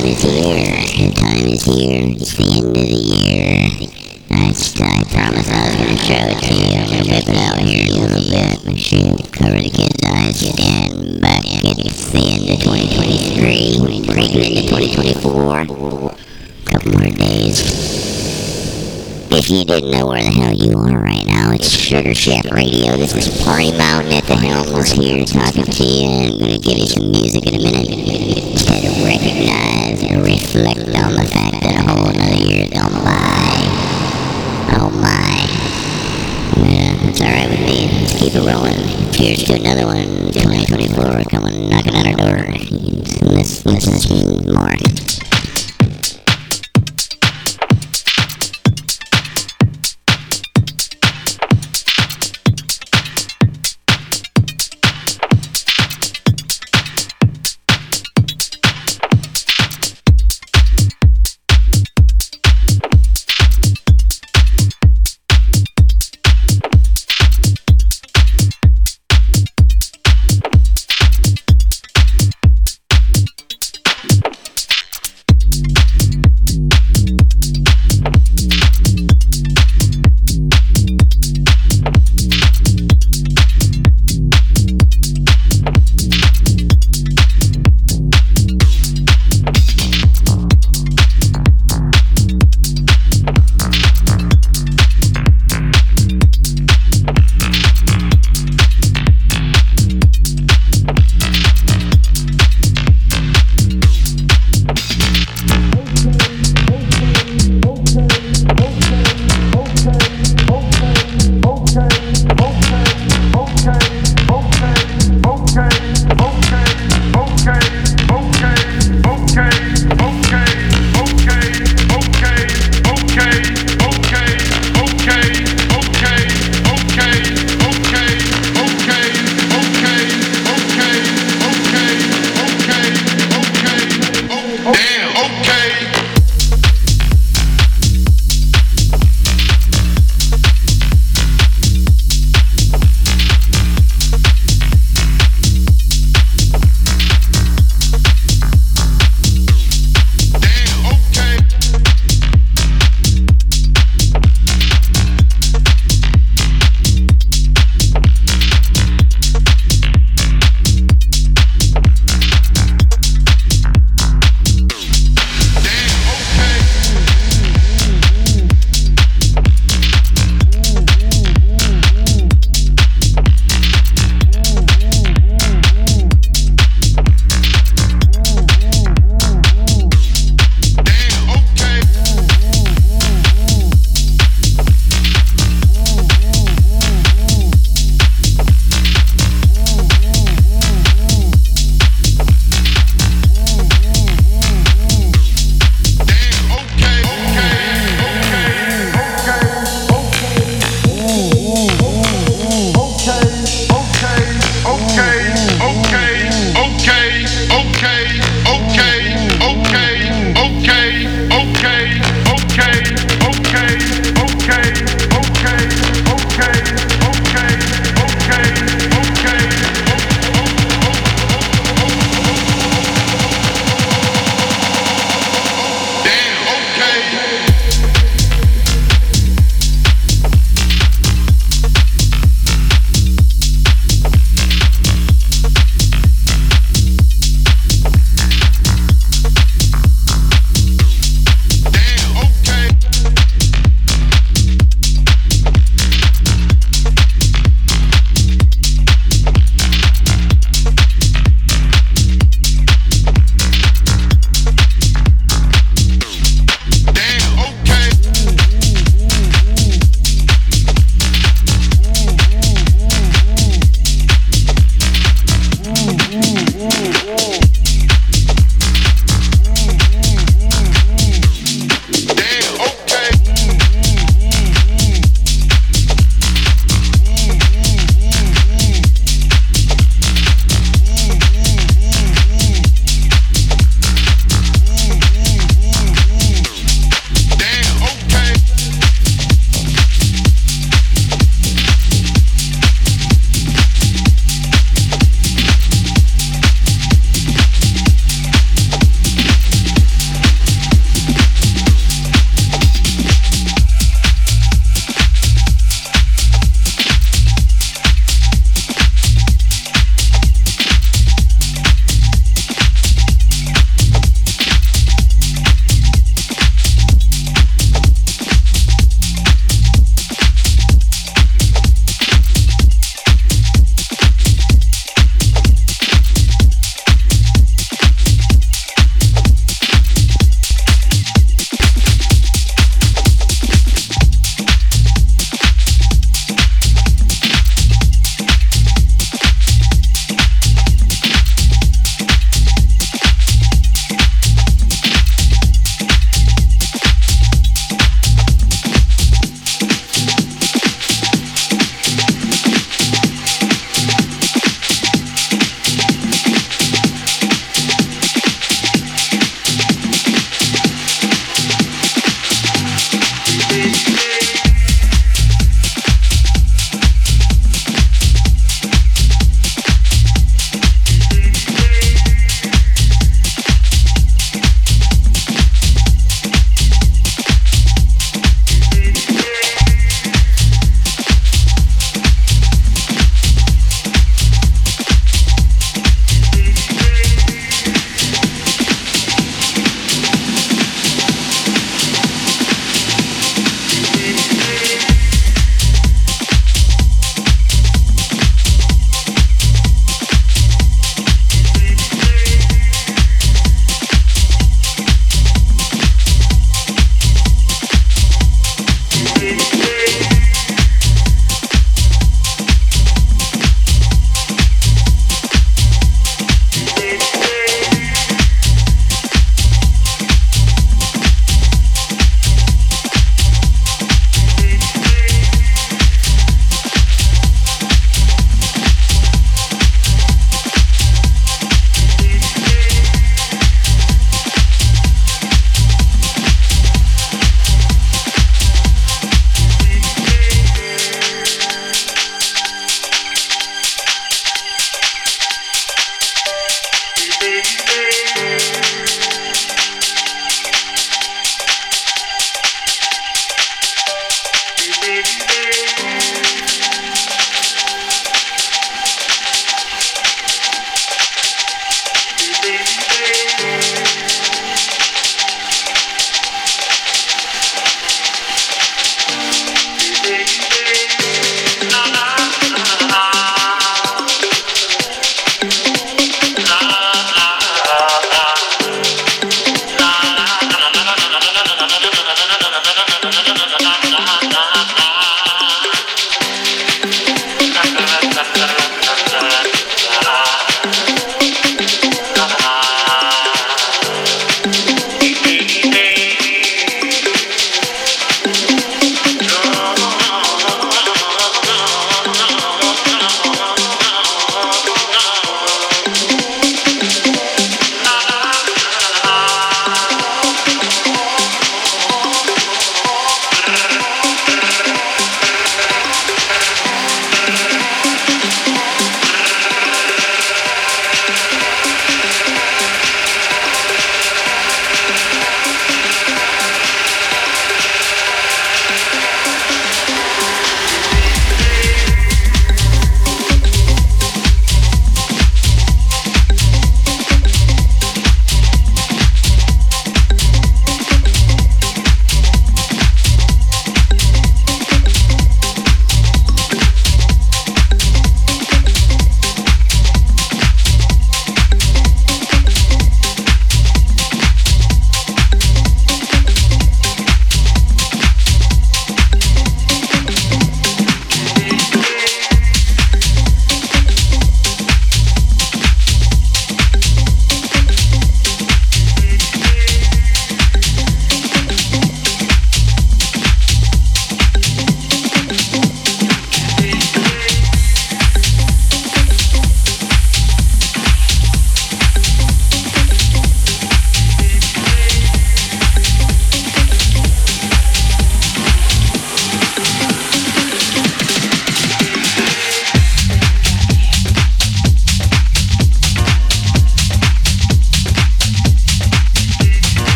time is here. The time is here. It's the end of the year. I, I promised I was going to show it to you. I'm going to it out here a little bit. Make sure you cover the kids' eyes. Stand back. It's the end of 2023. Breaking into 2024. A Couple more days. If you didn't know where the hell you are right now, it's Sugar Shack Radio. This is Party Mountain at the helms here talking to you. I'm to give you some music in a minute. To recognize and reflect on the fact that a whole another year's gone by. Oh my. Yeah, that's alright with me. Let's keep it rolling. Cheers to another one. 2024 coming knocking on our door. Let's listen to more.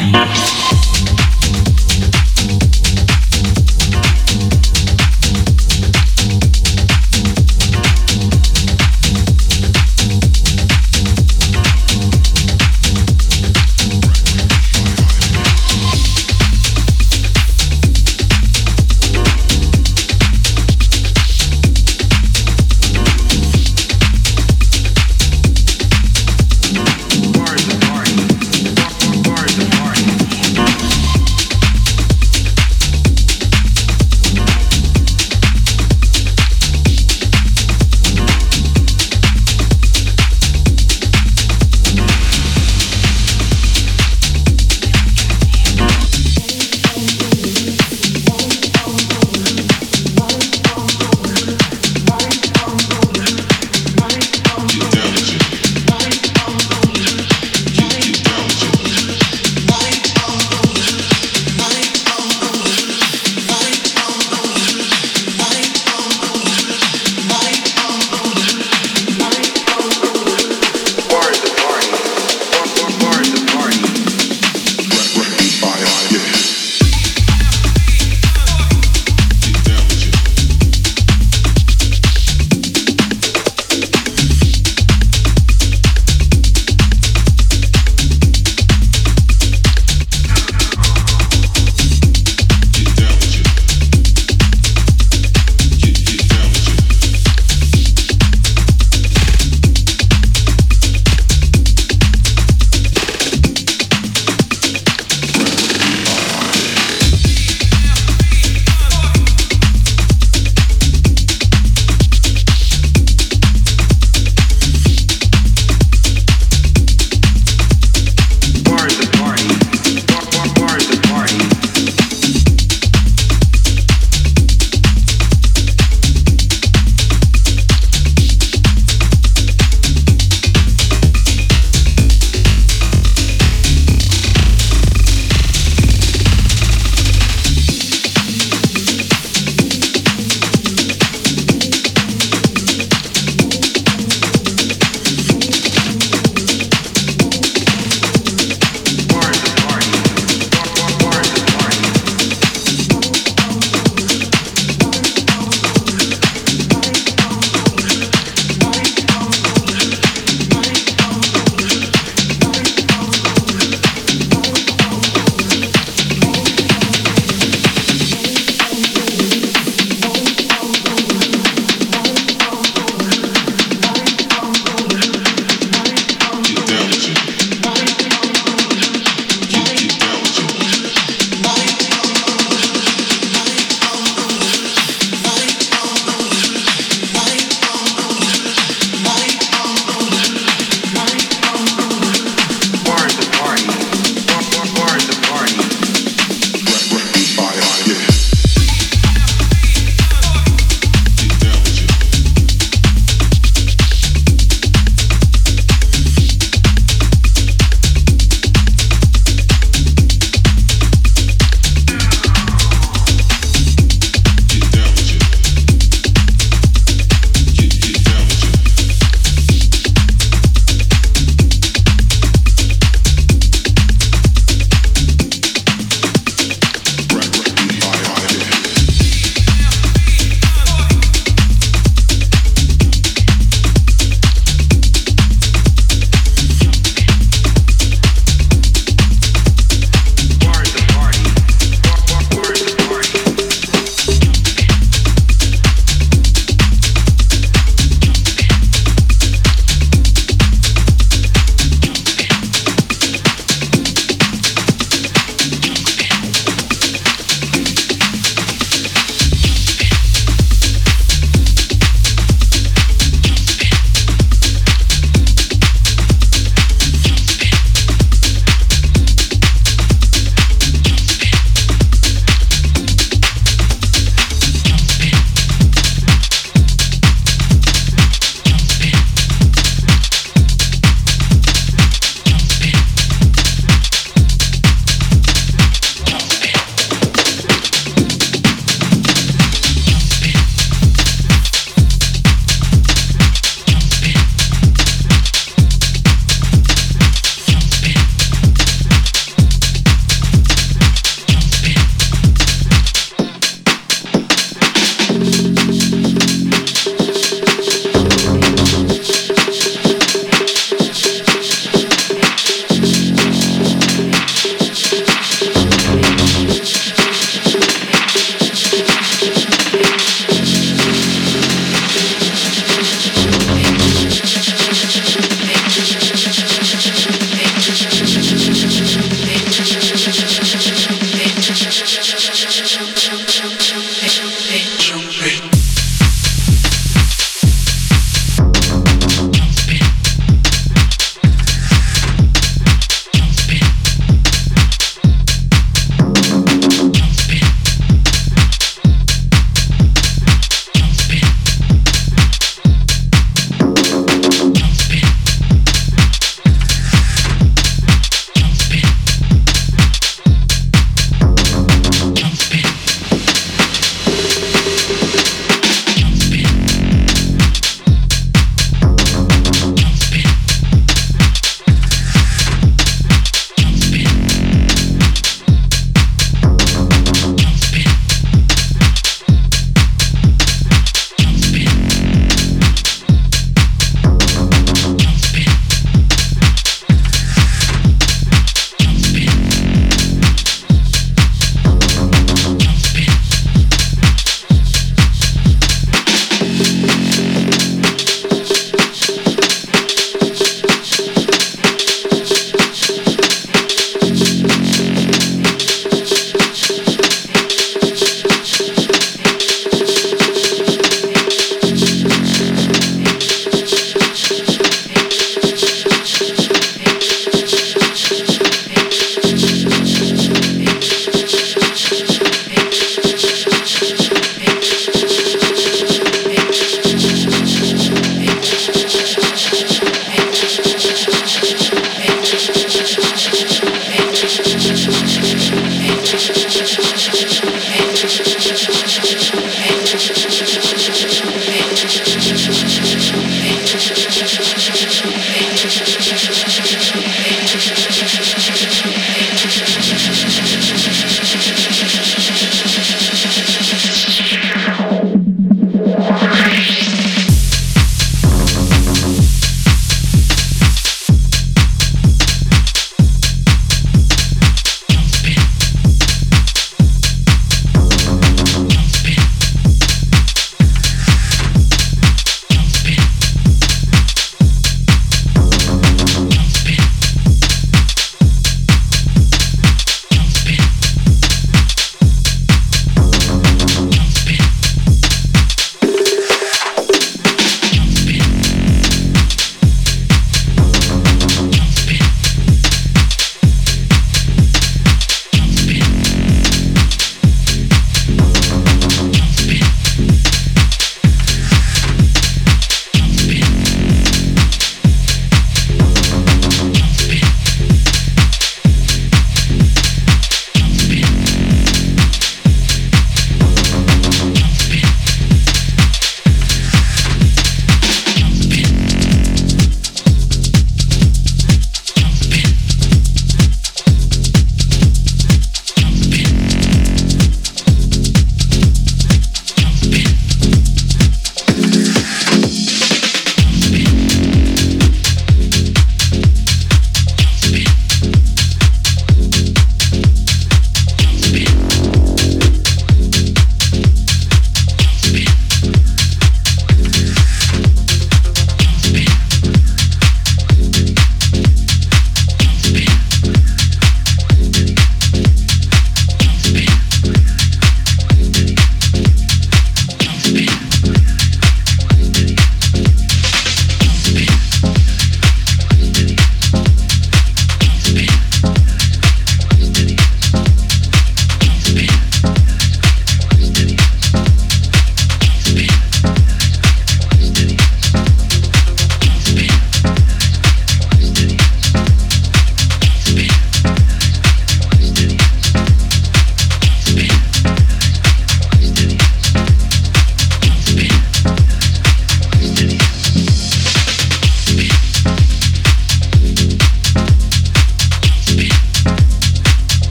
Bye.